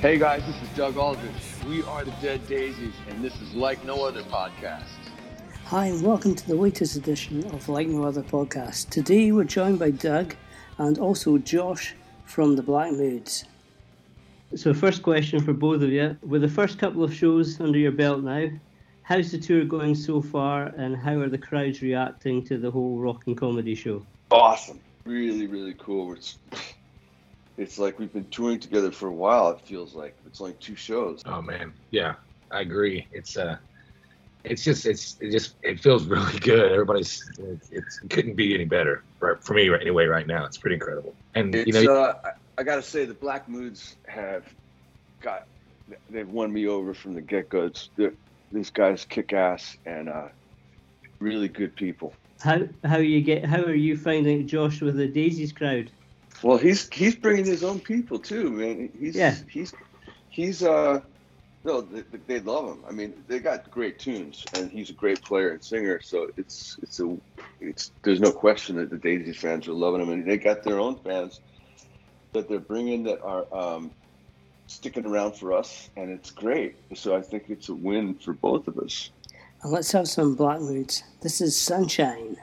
Hey guys, this is Doug Aldrich. We are the Dead Daisies, and this is Like No Other Podcast. Hi, and welcome to the latest edition of Like No Other Podcast. Today we're joined by Doug and also Josh from the Black Moods. So, first question for both of you. With the first couple of shows under your belt now, how's the tour going so far, and how are the crowds reacting to the whole rock and comedy show? Awesome. Really, really cool. It's it's like we've been touring together for a while. It feels like it's only two shows. Oh man, yeah, I agree. It's uh, it's just it's it just it feels really good. Everybody's it's, it's it couldn't be any better right, for me right, anyway. Right now, it's pretty incredible. And It's, you know, uh, I, I got to say, the Black Moods have got they've won me over from the get go. These guys kick ass and uh, really good people. How how you get how are you finding Josh with the Daisies crowd? Well, he's he's bringing his own people too, man. He's Yeah. he's he's uh no, they, they love him. I mean, they got great tunes, and he's a great player and singer. So it's it's a it's there's no question that the Daisy fans are loving him, and they got their own fans that they're bringing that are um, sticking around for us, and it's great. So I think it's a win for both of us. And let's have some Black Moods. This is Sunshine.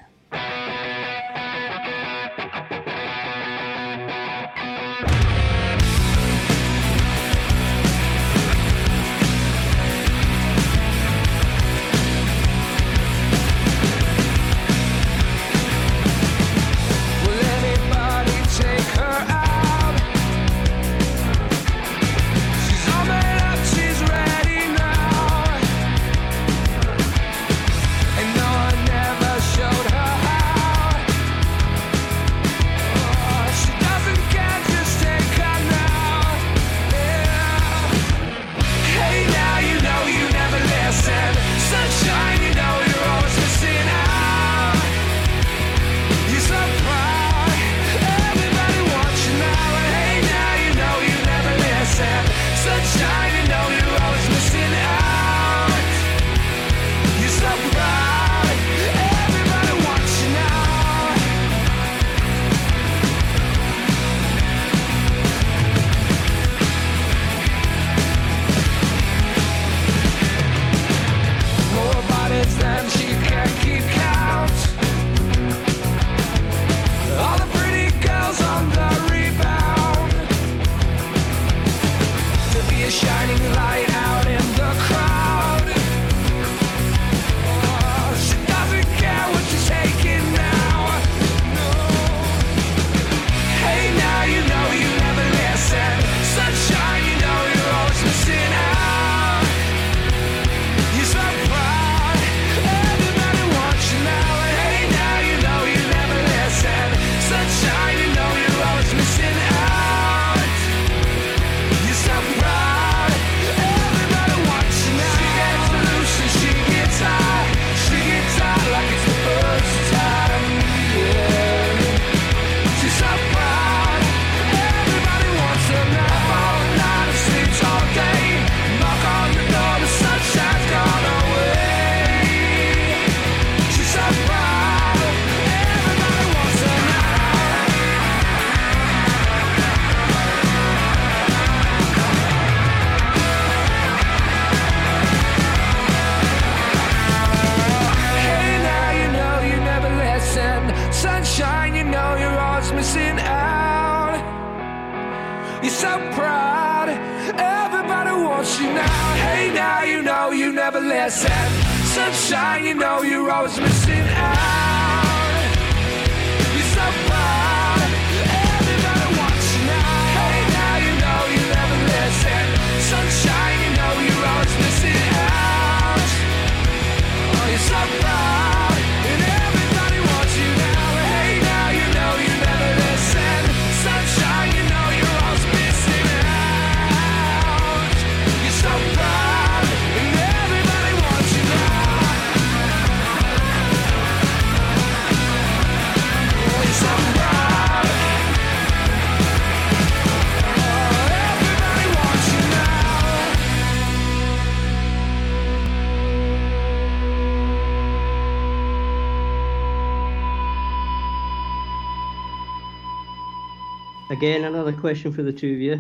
Again, another question for the two of you.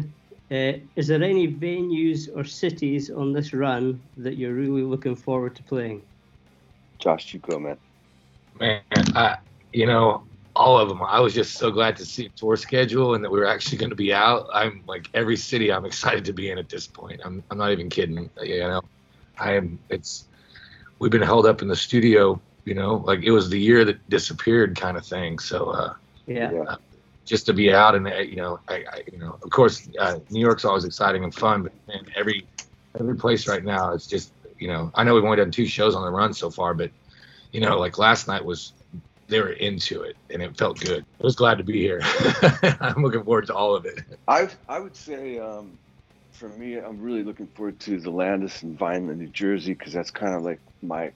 Uh, is there any venues or cities on this run that you're really looking forward to playing? Josh, you go, man. Man, I, you know, all of them. I was just so glad to see a tour schedule and that we were actually going to be out. I'm like every city I'm excited to be in at this point. I'm, I'm not even kidding. You know, I am. It's we've been held up in the studio. You know, like it was the year that disappeared kind of thing. So uh, Yeah. Yeah. Just to be out and uh, you know, I, I you know, of course, uh, New York's always exciting and fun, but man, every every place right now it's just you know, I know we've only done two shows on the run so far, but you know, like last night was they were into it and it felt good. I was glad to be here. I'm looking forward to all of it. I I would say um, for me, I'm really looking forward to the Landis and Vineland, New Jersey, because that's kind of like my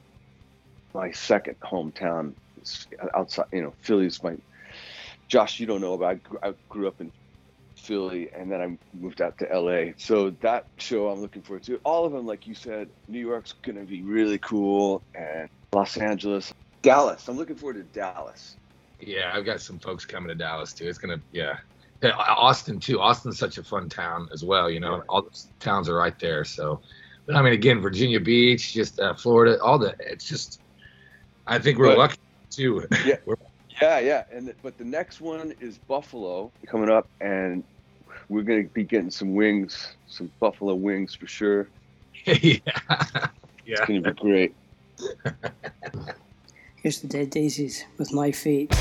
my second hometown. Outside, you know, Philly's my. Josh, you don't know, but I grew, I grew up in Philly, and then I moved out to LA. So that show I'm looking forward to. All of them, like you said, New York's gonna be really cool, and Los Angeles, Dallas. I'm looking forward to Dallas. Yeah, I've got some folks coming to Dallas too. It's gonna yeah. Yeah, Austin too. Austin's such a fun town as well. You know, Yeah. all the towns are right there. So, but I mean, again, Virginia Beach, just uh, Florida, all the. It's just, I think we're But- lucky too. Yeah. We're- Yeah, yeah, and th- but the next one is Buffalo coming up, and we're gonna be getting some wings, some buffalo wings for sure. yeah, It's gonna be great. Here's the Dead Daisies with My Fate.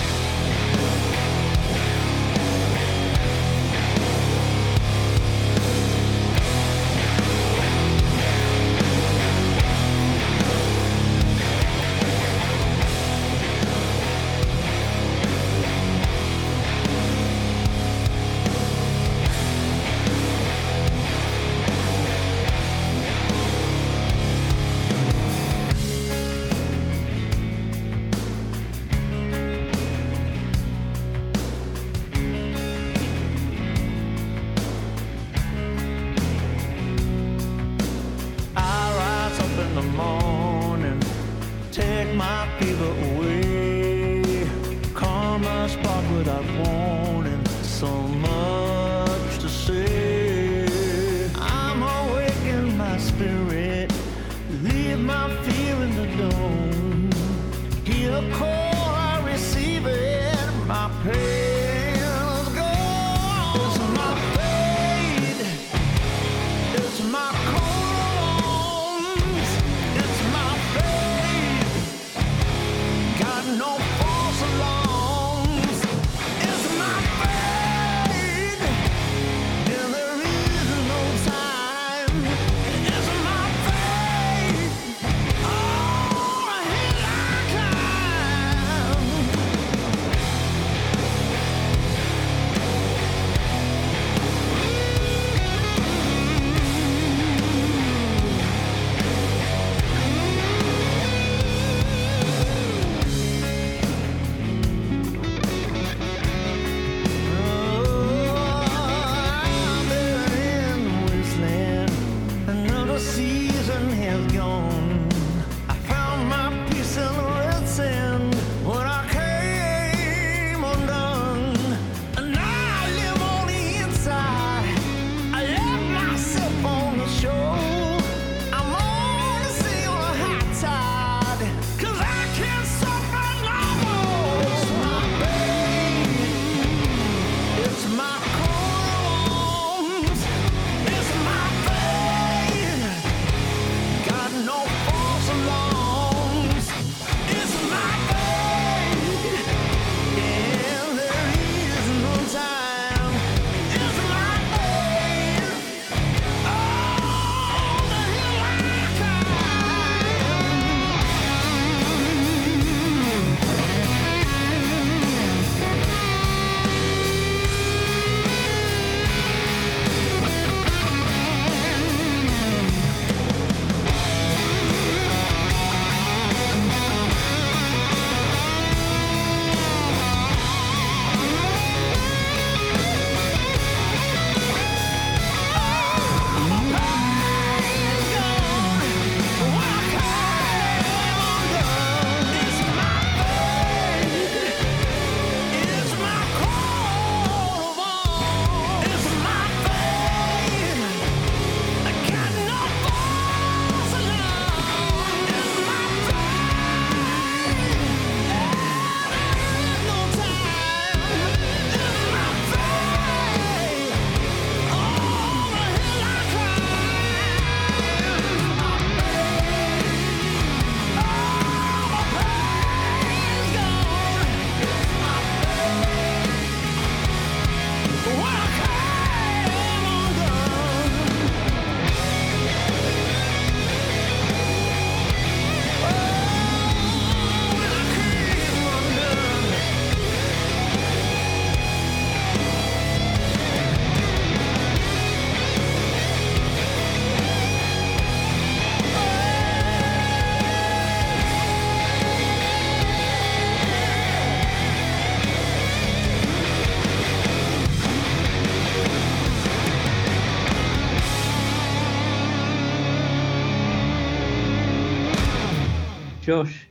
Josh,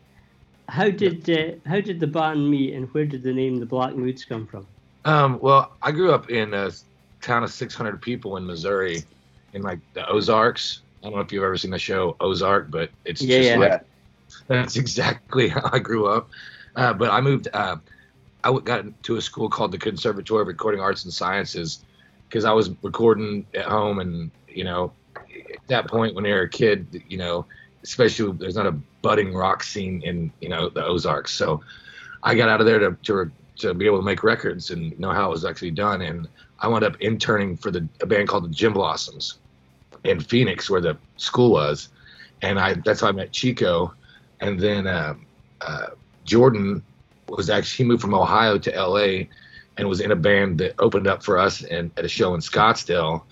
how did uh, how did the band meet, and where did the name the Black Moods come from? Um, well, I grew up in a town of 600 people in Missouri, in like the Ozarks. I don't know if you've ever seen the show Ozark, but it's Yeah, just yeah. like that's exactly how I grew up. Uh, but I moved. Uh, I got to a school called the Conservatory of Recording Arts and Sciences because I was recording at home, and you know, at that point when you're a kid, you know, especially there's not a budding rock scene in you know the Ozarks, so I got out of there to to to be able to make records and know how it was actually done, and I wound up interning for the a band called the Gin Blossoms in Phoenix, where the school was, and I that's how I met Chico, and then uh, uh, Jordan was actually he moved from Ohio to L.A. and was in a band that opened up for us and at a show in Scottsdale,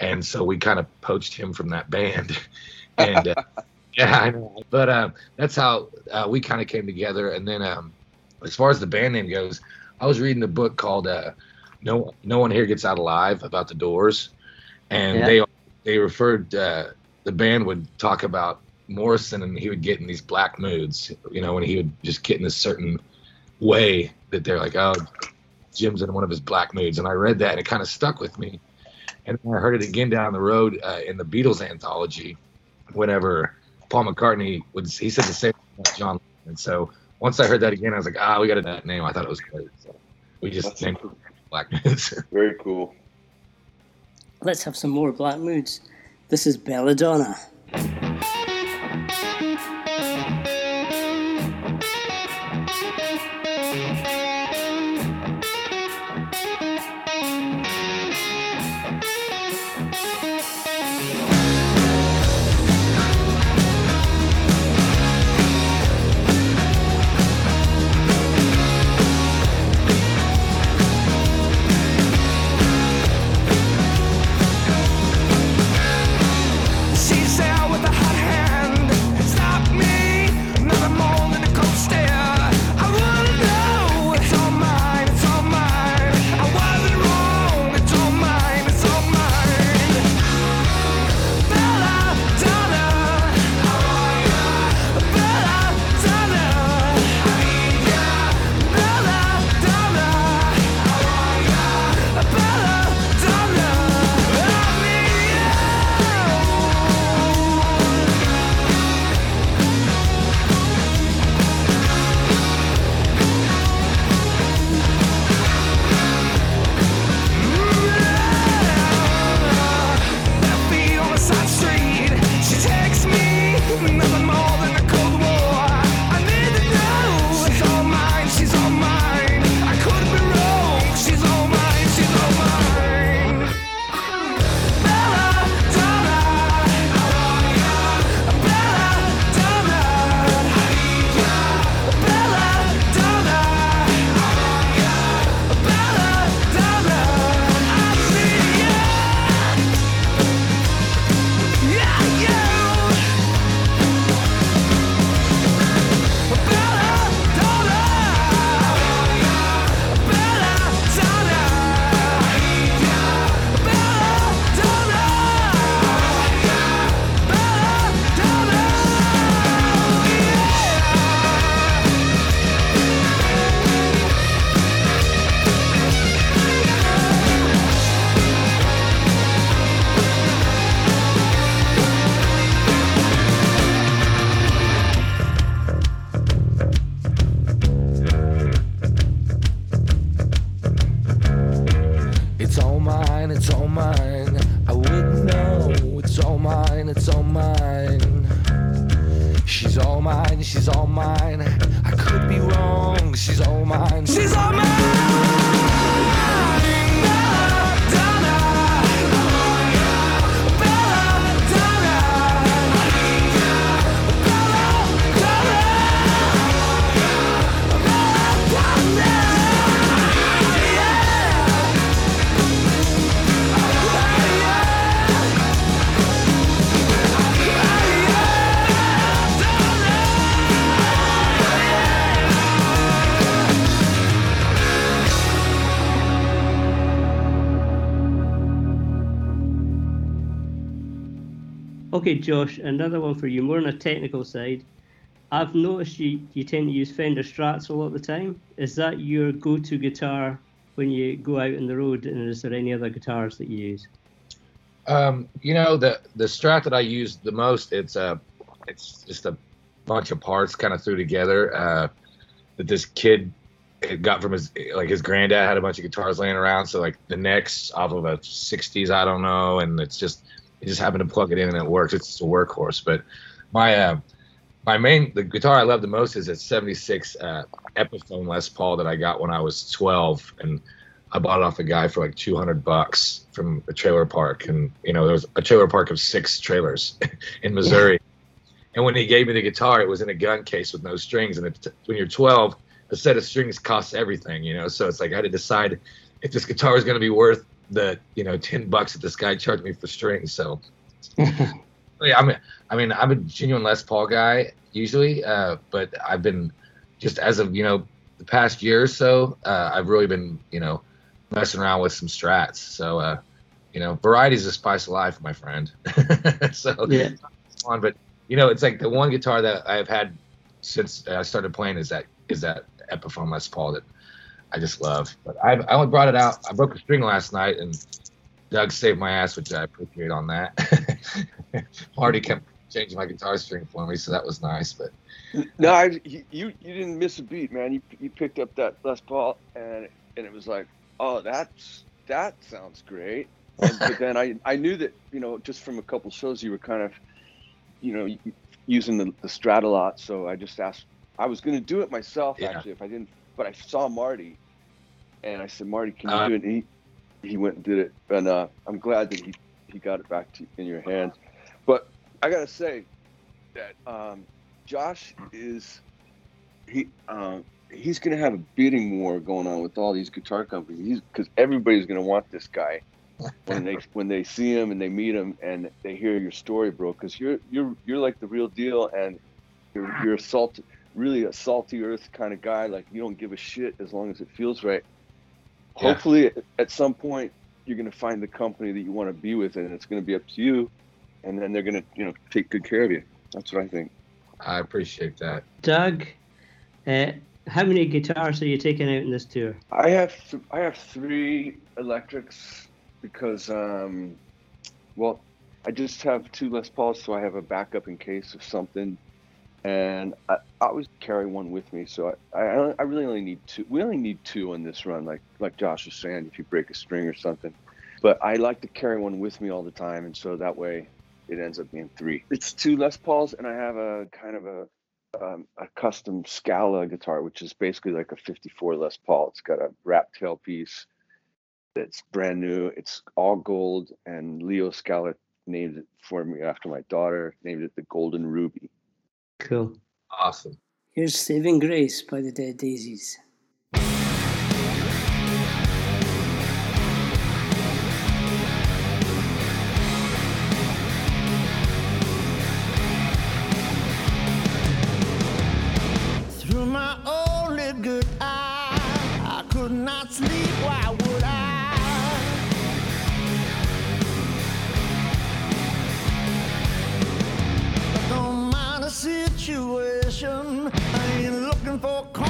and so we kind of poached him from that band, and uh, yeah, I know. But uh, that's how uh, we kind of came together, and then um, as far as the band name goes, I was reading a book called uh, "No No One Here Gets Out Alive" about the Doors, and Yeah. they they referred uh, the band would talk about Morrison and he would get in these black moods, you know, when he would just get in this certain way that they're like, oh, Jim's in one of his black moods. And I read that and it kind of stuck with me. And I heard it again down the road uh, in the Beatles anthology whenever Paul McCartney would, he said the same thing about John. And so once I heard that again, I was like, ah, we got a that name. I thought it was great. So we just That's named cool. it Black Moods. Very cool. Let's have some more Black Moods. This is Belladonna. Okay, Josh, another one for you, more on a technical side. I've noticed you, you tend to use Fender Strats a lot of the time. Is that your go-to guitar when you go out on the road? And is there any other guitars that you use? Um, you know the the Strat that I use the most. It's a it's just a bunch of parts kind of threw together uh, that this kid got from his like his granddad had a bunch of guitars laying around. So like the necks off of a '60s, I don't know, and it's just he just happen to plug it in and it works. It's just a workhorse. But my uh, my main the guitar I love the most is a '76 uh, Epiphone Les Paul that I got when I was 12, and I bought it off a guy for like 200 bucks from a trailer park, and you know there was a trailer park of six trailers in Missouri. And when he gave me the guitar, it was in a gun case with no strings. And it, when you're 12, a set of strings costs everything, you know. So it's like I had to decide if this guitar was going to be worth the you know 10 bucks that this guy charged me for strings. So yeah, I mean, I mean, I'm a genuine Les Paul guy usually, uh, but I've been just as of you know the past year or so, uh, I've really been you know messing around with some strats. So uh, you know, variety is the spice of life, my friend. so Yeah. fun, but you know, it's like the one guitar that I've had since I started playing is that is that Epiphone Les Paul that I just love. But I I only brought it out. I broke a string last night and. Doug saved my ass, which I appreciate on that. Marty kept changing my guitar string for me, so that was nice. But No, I, you you you didn't miss a beat, man. You you picked up that Les Paul, and and it was like, oh, that's that sounds great. And, but then I I knew that you know just from a couple shows you were kind of, you know, using the, the Strat a lot. So I just asked. I was going to do it myself Yeah. actually if I didn't, but I saw Marty, and I said, Marty, can you Uh, do it? And he he went and did it, and uh, I'm glad that he he got it back to in your hands. But I gotta say that um, Josh is he um, he's gonna have a bidding war going on with all these guitar companies because everybody's gonna want this guy when they when they see him and they meet him and they hear your story, bro. Because you're you're you're like the real deal, and you're you're a salt, really a salty earth kind of guy. Like you don't give a shit as long as it feels right. Yeah. Hopefully, at some point, you're gonna find the company that you want to be with, and it's gonna be up to you. And then they're gonna you know take good care of you. That's what I think. I appreciate that. Doug, uh, how many guitars are you taking out in this tour? I have th- I have three electrics because um, well, I just have two Les Pauls, so I have a backup in case of something, and I, I always carry one with me. So I, I I really only need two. We only need two on this run, like like Josh was saying, if you break a string or something. But I like to carry one with me all the time, and so that way it ends up being three. It's two Les Pauls, and I have a kind of a um, a custom Scala guitar, which is basically like a 54 Les Paul. It's got a wrap tailpiece that's brand new. It's all gold, and Leo Scala named it for me after my daughter, named it the Golden Ruby. Cool. Awesome. Here's Saving Grace by the Dead Daisies. For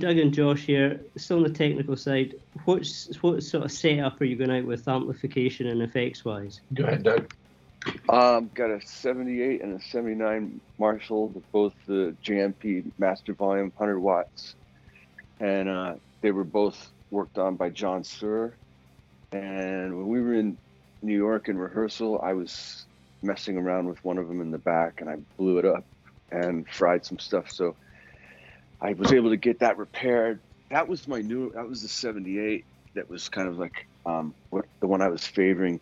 Doug and Josh here, still on the technical side. What's what sort of setup are you going out with amplification and effects wise? Go ahead, Doug. Um, got a 78 and a 79 Marshall, with both the JMP Master Volume 100 watts, and uh, they were both worked on by John Suhr. And when we were in New York in rehearsal, I was messing around with one of them in the back, and I blew it up and fried some stuff. So I was able to get that repaired. That was my new. That was the 78. That was kind of like um, what the one I was favoring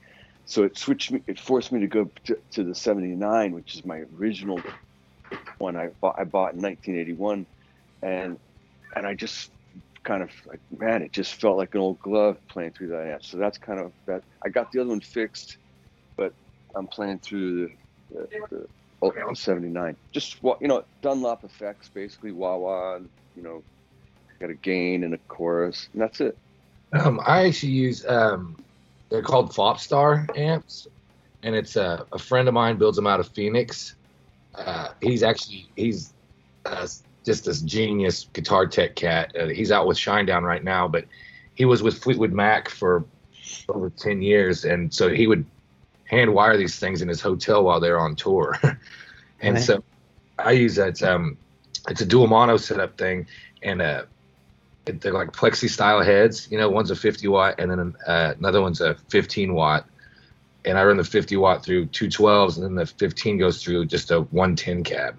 so it switched me it forced me to go to, to the 79 which is my original one i bought i bought in 1981 and and i just kind of like man it just felt like an old glove playing through that amp so that's kind of that i got the other one fixed but i'm playing through the, the, the oh, 79 just what you know dunlop effects basically wah wah and, you know got a gain and a chorus and that's it Um, I actually use um, they're called Fopstar amps, and it's a, a friend of mine builds them out of Phoenix. Uh, he's actually he's uh, just this genius guitar tech cat. Uh, he's out with Shinedown right now, but he was with Fleetwood Mac for over ten years, and so he would hand wire these things in his hotel while they're on tour. and Right. so I use that. Um, it's a dual mono setup thing, and uh, they're like plexi style heads. You know, one's a 50 watt, and then uh, another one's a 15 watt. And I run the 50 watt through two 12s, and then the 15 goes through just a 110 cab.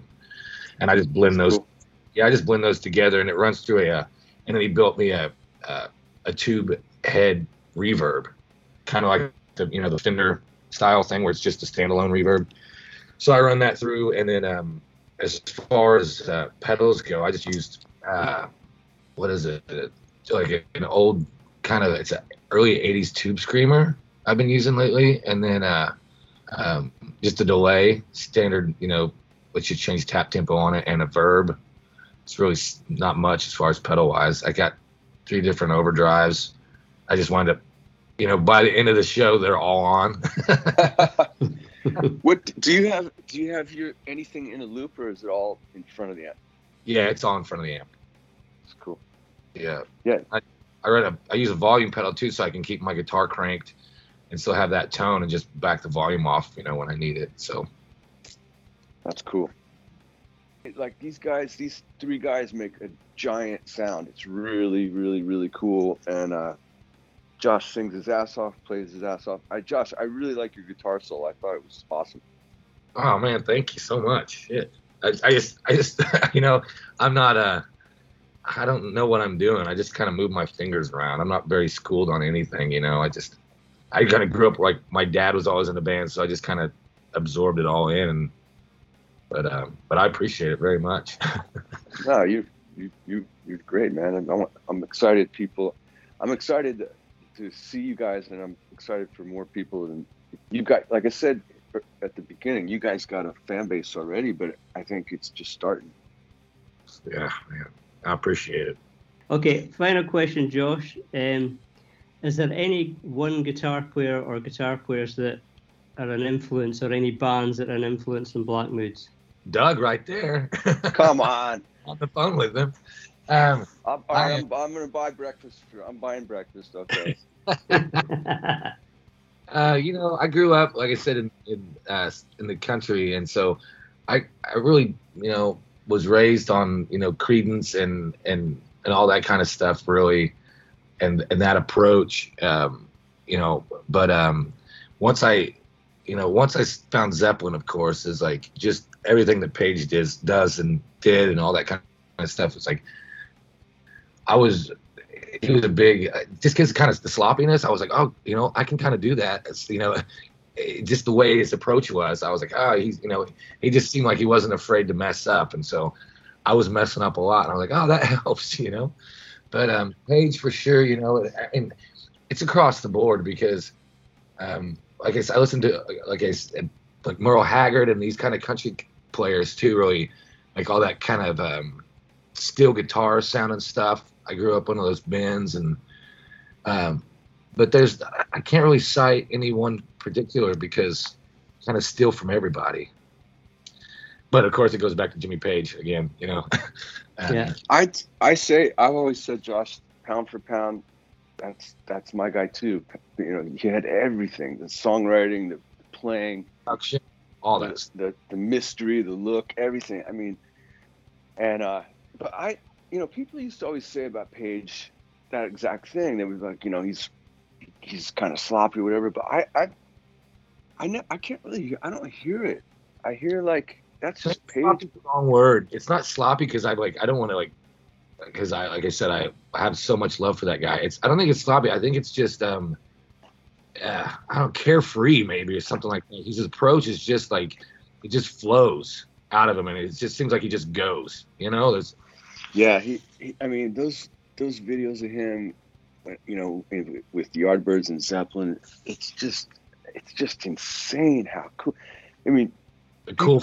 And I just blend those. Cool. Yeah, I just blend those together, and it runs through a. Uh, and then he built me a a, a tube head reverb, kind of like the you know the Fender style thing where it's just a standalone reverb. So I run that through, and then um, as far as uh, pedals go, I just used uh, what is it? Like an old kind of it's an early '80s tube screamer I've been using lately, and then uh, um, just a delay, standard, you know, which you change tap tempo on it, and a verb. It's really not much as far as pedal wise. I got three different overdrives. I just wound up, you know, by the end of the show, they're all on. what do you have do you have your anything in a loop or is it all in front of the amp yeah, it's all in front of the amp. it's cool Yeah. Yeah. I, I run a I use a volume pedal too, so I can keep my guitar cranked and still have that tone and just back the volume off, you know, when I need it. So That's cool. Like these guys, these three guys make a giant sound. It's really, really, really cool. And uh, Josh sings his ass off, plays his ass off. I, Josh, I really like your guitar solo. I thought it was awesome. Oh man, thank you so much. Shit. I, I just I just you know, I'm not uh I don't know what I'm doing. I just kind of move my fingers around. I'm not very schooled on anything, you know. I just I kind of grew up like my dad was always in a band, so I just kind of absorbed it all in and but um but I appreciate it very much. No, you, you, you, you're great, man. I'm, I'm, I'm excited. People, I'm excited to, to see you guys, and I'm excited for more people. And you got, like I said at the beginning, you guys got a fan base already, but I think it's just starting. yeah, man. I appreciate it. Okay, final question, Josh. Um, is there any one guitar player or guitar players that are an influence, or any bands that are an influence in Black Moods? Doug right there. Come on. on the phone with him. Um, I'm, I- I'm, I'm gonna buy breakfast. For, I'm buying breakfast. Okay. uh, you know, I grew up, like I said, in in, uh, in the country, and so I I really, you know, was raised on you know Creedence and and and all that kind of stuff, really, and and that approach, um, you know. But um, once I, you know, once I found Zeppelin, of course, is like just everything that Page does does and did and all that kind of stuff. It's like I was he was a big uh, just because kind of the sloppiness i was like oh you know i can kind of do that. It's, you know just the way his approach was i was like oh he's you know he just seemed like he wasn't afraid to mess up. And so i was messing up a lot. And i was like oh that helps you know? But um page for sure you know and it's across the board because um like i said i listened to like i said like merle haggard and these kind of country players too really like all that kind of um steel guitar sounding stuff. I grew up one of those bands, and um, but there's I can't really cite any one particular because kind of steal from everybody. But of course, it goes back to Jimmy Page again. You know, And Yeah. I I say I've always said Josh pound for pound, that's that's my guy too. You know, he had everything: the songwriting, the playing, production, all the, that. the the mystery, the look, everything. I mean, and uh, but I, you know, people used to always say about Page that exact thing. They was like, you know, he's he's kind of sloppy, or whatever. But I I I, ne- I can't really hear. I don't hear it. I hear like that's just Page. The wrong word. It's not sloppy because I like I don't want to like because I like I said I have so much love for that guy. It's I don't think it's sloppy. I think it's just um uh, I don't carefree maybe or something like that. His approach is just like it just flows out of him and it just seems like he just goes. You know, there's Yeah, he, he. I mean, those those videos of him, you know, with Yardbirds and Zeppelin, it's just it's just insane how cool. I mean, cool.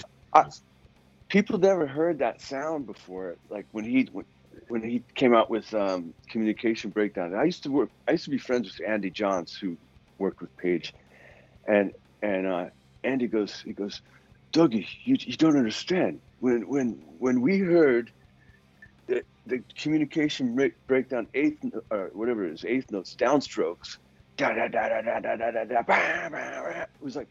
people never heard that sound before. Like when he when, when he came out with um, Communication Breakdown. I used to work. I used to be friends with Andy Johns, who worked with Page, and and uh, Andy goes, he goes, Dougie, you, you don't understand. When when when we heard the Communication break, Breakdown eighth or whatever it is, eighth notes, downstrokes, da da da da da da da da da, bah, bah, bah. it was like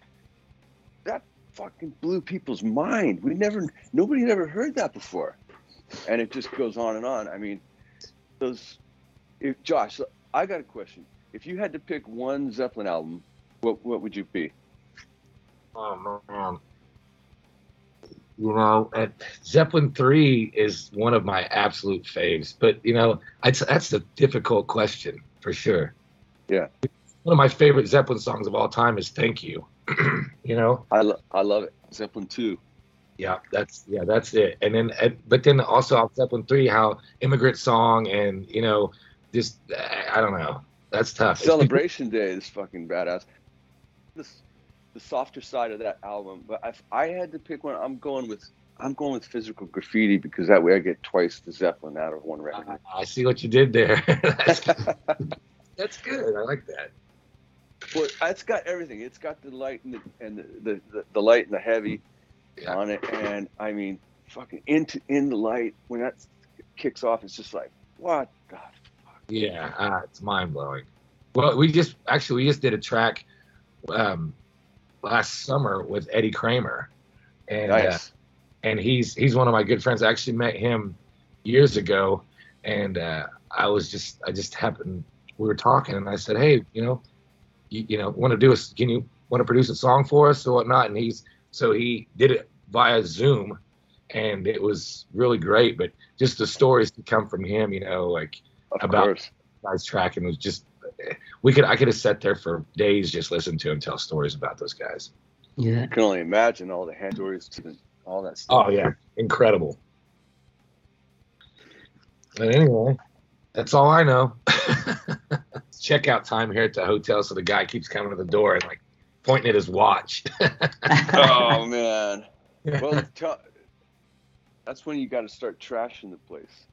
that fucking blew people's mind. We never, nobody had ever heard that before, and it just goes on and on. I mean, those. If Josh, I got a question. If you had to pick one Zeppelin album, what what would you be? Oh man. You know, and Zeppelin three is one of my absolute faves. But you know, that's a difficult question for sure. Yeah. One of my favorite Zeppelin songs of all time is "Thank You." you know, I lo- I love it. Zeppelin two. yeah, that's yeah, that's it. And then, and, but then also off Zeppelin three, how "Immigrant Song" and you know, just I don't know, that's tough. Celebration Day is fucking badass. This the softer side of that album, but if I had to pick one, I'm going with I'm going with Physical Graffiti because that way I get twice the Zeppelin out of one record. I see what you did there. that's, that's good. I like that. Well, it's got everything. It's got the light and the and the, the, the, the light and the heavy Yeah. on it, and I mean, fucking into in the light when that kicks off, it's just like what the Yeah, uh, it's mind blowing. Well, we just actually we just did a track um, last summer with Eddie Kramer, and uh, and he's he's one of my good friends. I actually met him years ago, and uh, I was just I just happened we were talking, and I said, hey, you know, you, you know, want to do a can you want to produce a song for us or whatnot? And he's so he did it via Zoom, and it was really great. But just the stories that come from him, you know, like of about- course. guys tracking was just we could I could have sat there for days just listening to him tell stories about those guys. Yeah. I can only imagine all the hand stories to the, all that stuff. Oh yeah, incredible. But anyway, that's all I know. Checkout time here at the hotel, so the guy keeps coming to the door and like pointing at his watch. oh man. Well, tell, that's when you got to start trashing the place.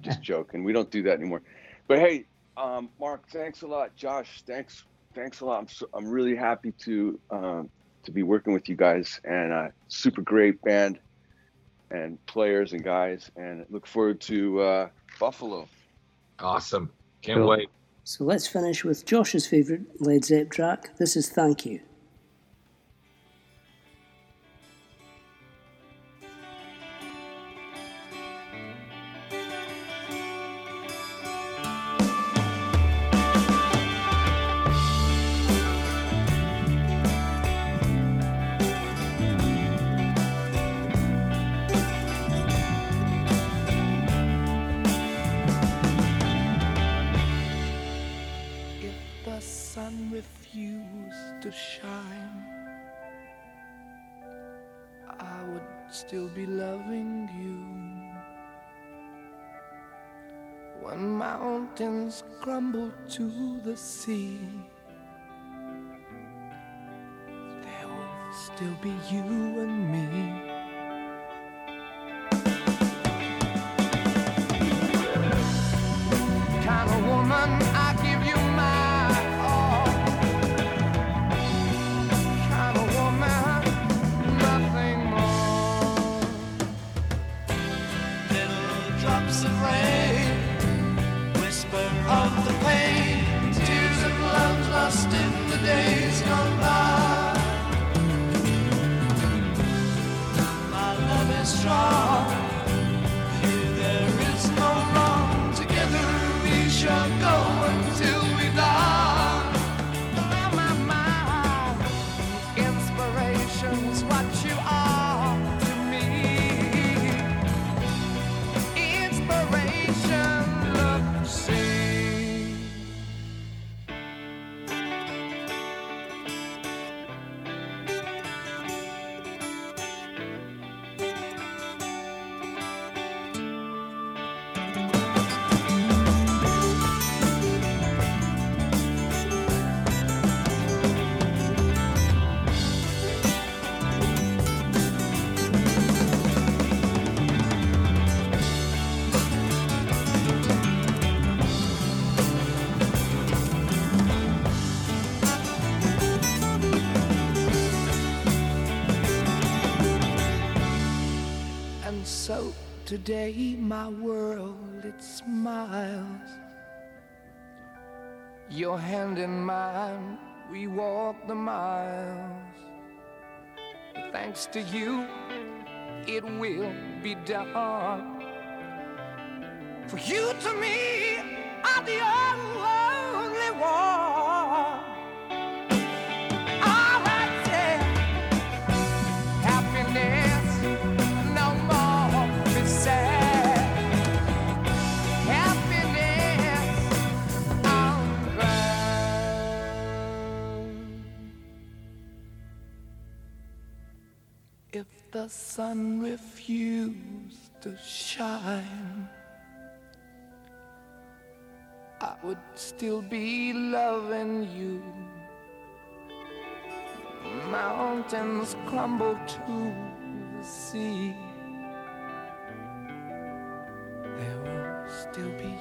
Just joking. We don't do that anymore. But hey, um, Mark, thanks a lot. Josh, thanks, thanks a lot. I'm so, I'm really happy to um, to be working with you guys and uh, super great band and players and guys, and look forward to uh, Buffalo. awesome. Can't Cool. wait. So let's finish with Josh's favourite Led Zepp track. This is Thank You. Still be loving you. When mountains crumble to the sea, there will still be you and me. Is Your hand in mine, we walk the miles. Thanks to you, it will be done. For you to me are the only the sun refused to shine, I would still be loving you mountains crumble to the sea. There will still be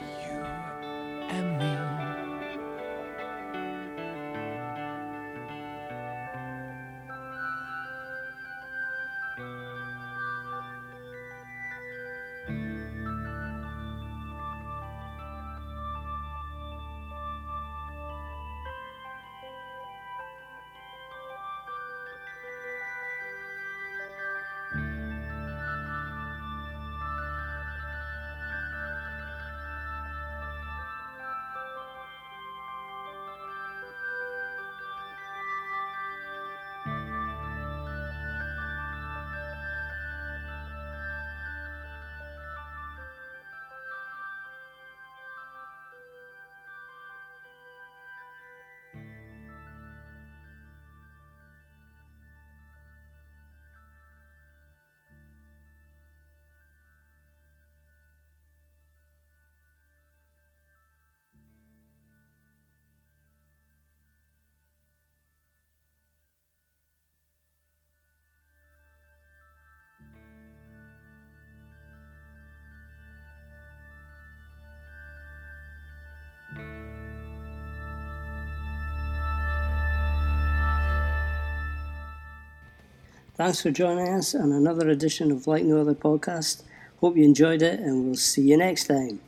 Thanks for joining us on another edition of Like No Other Podcast. Hope you enjoyed it, and we'll see you next time.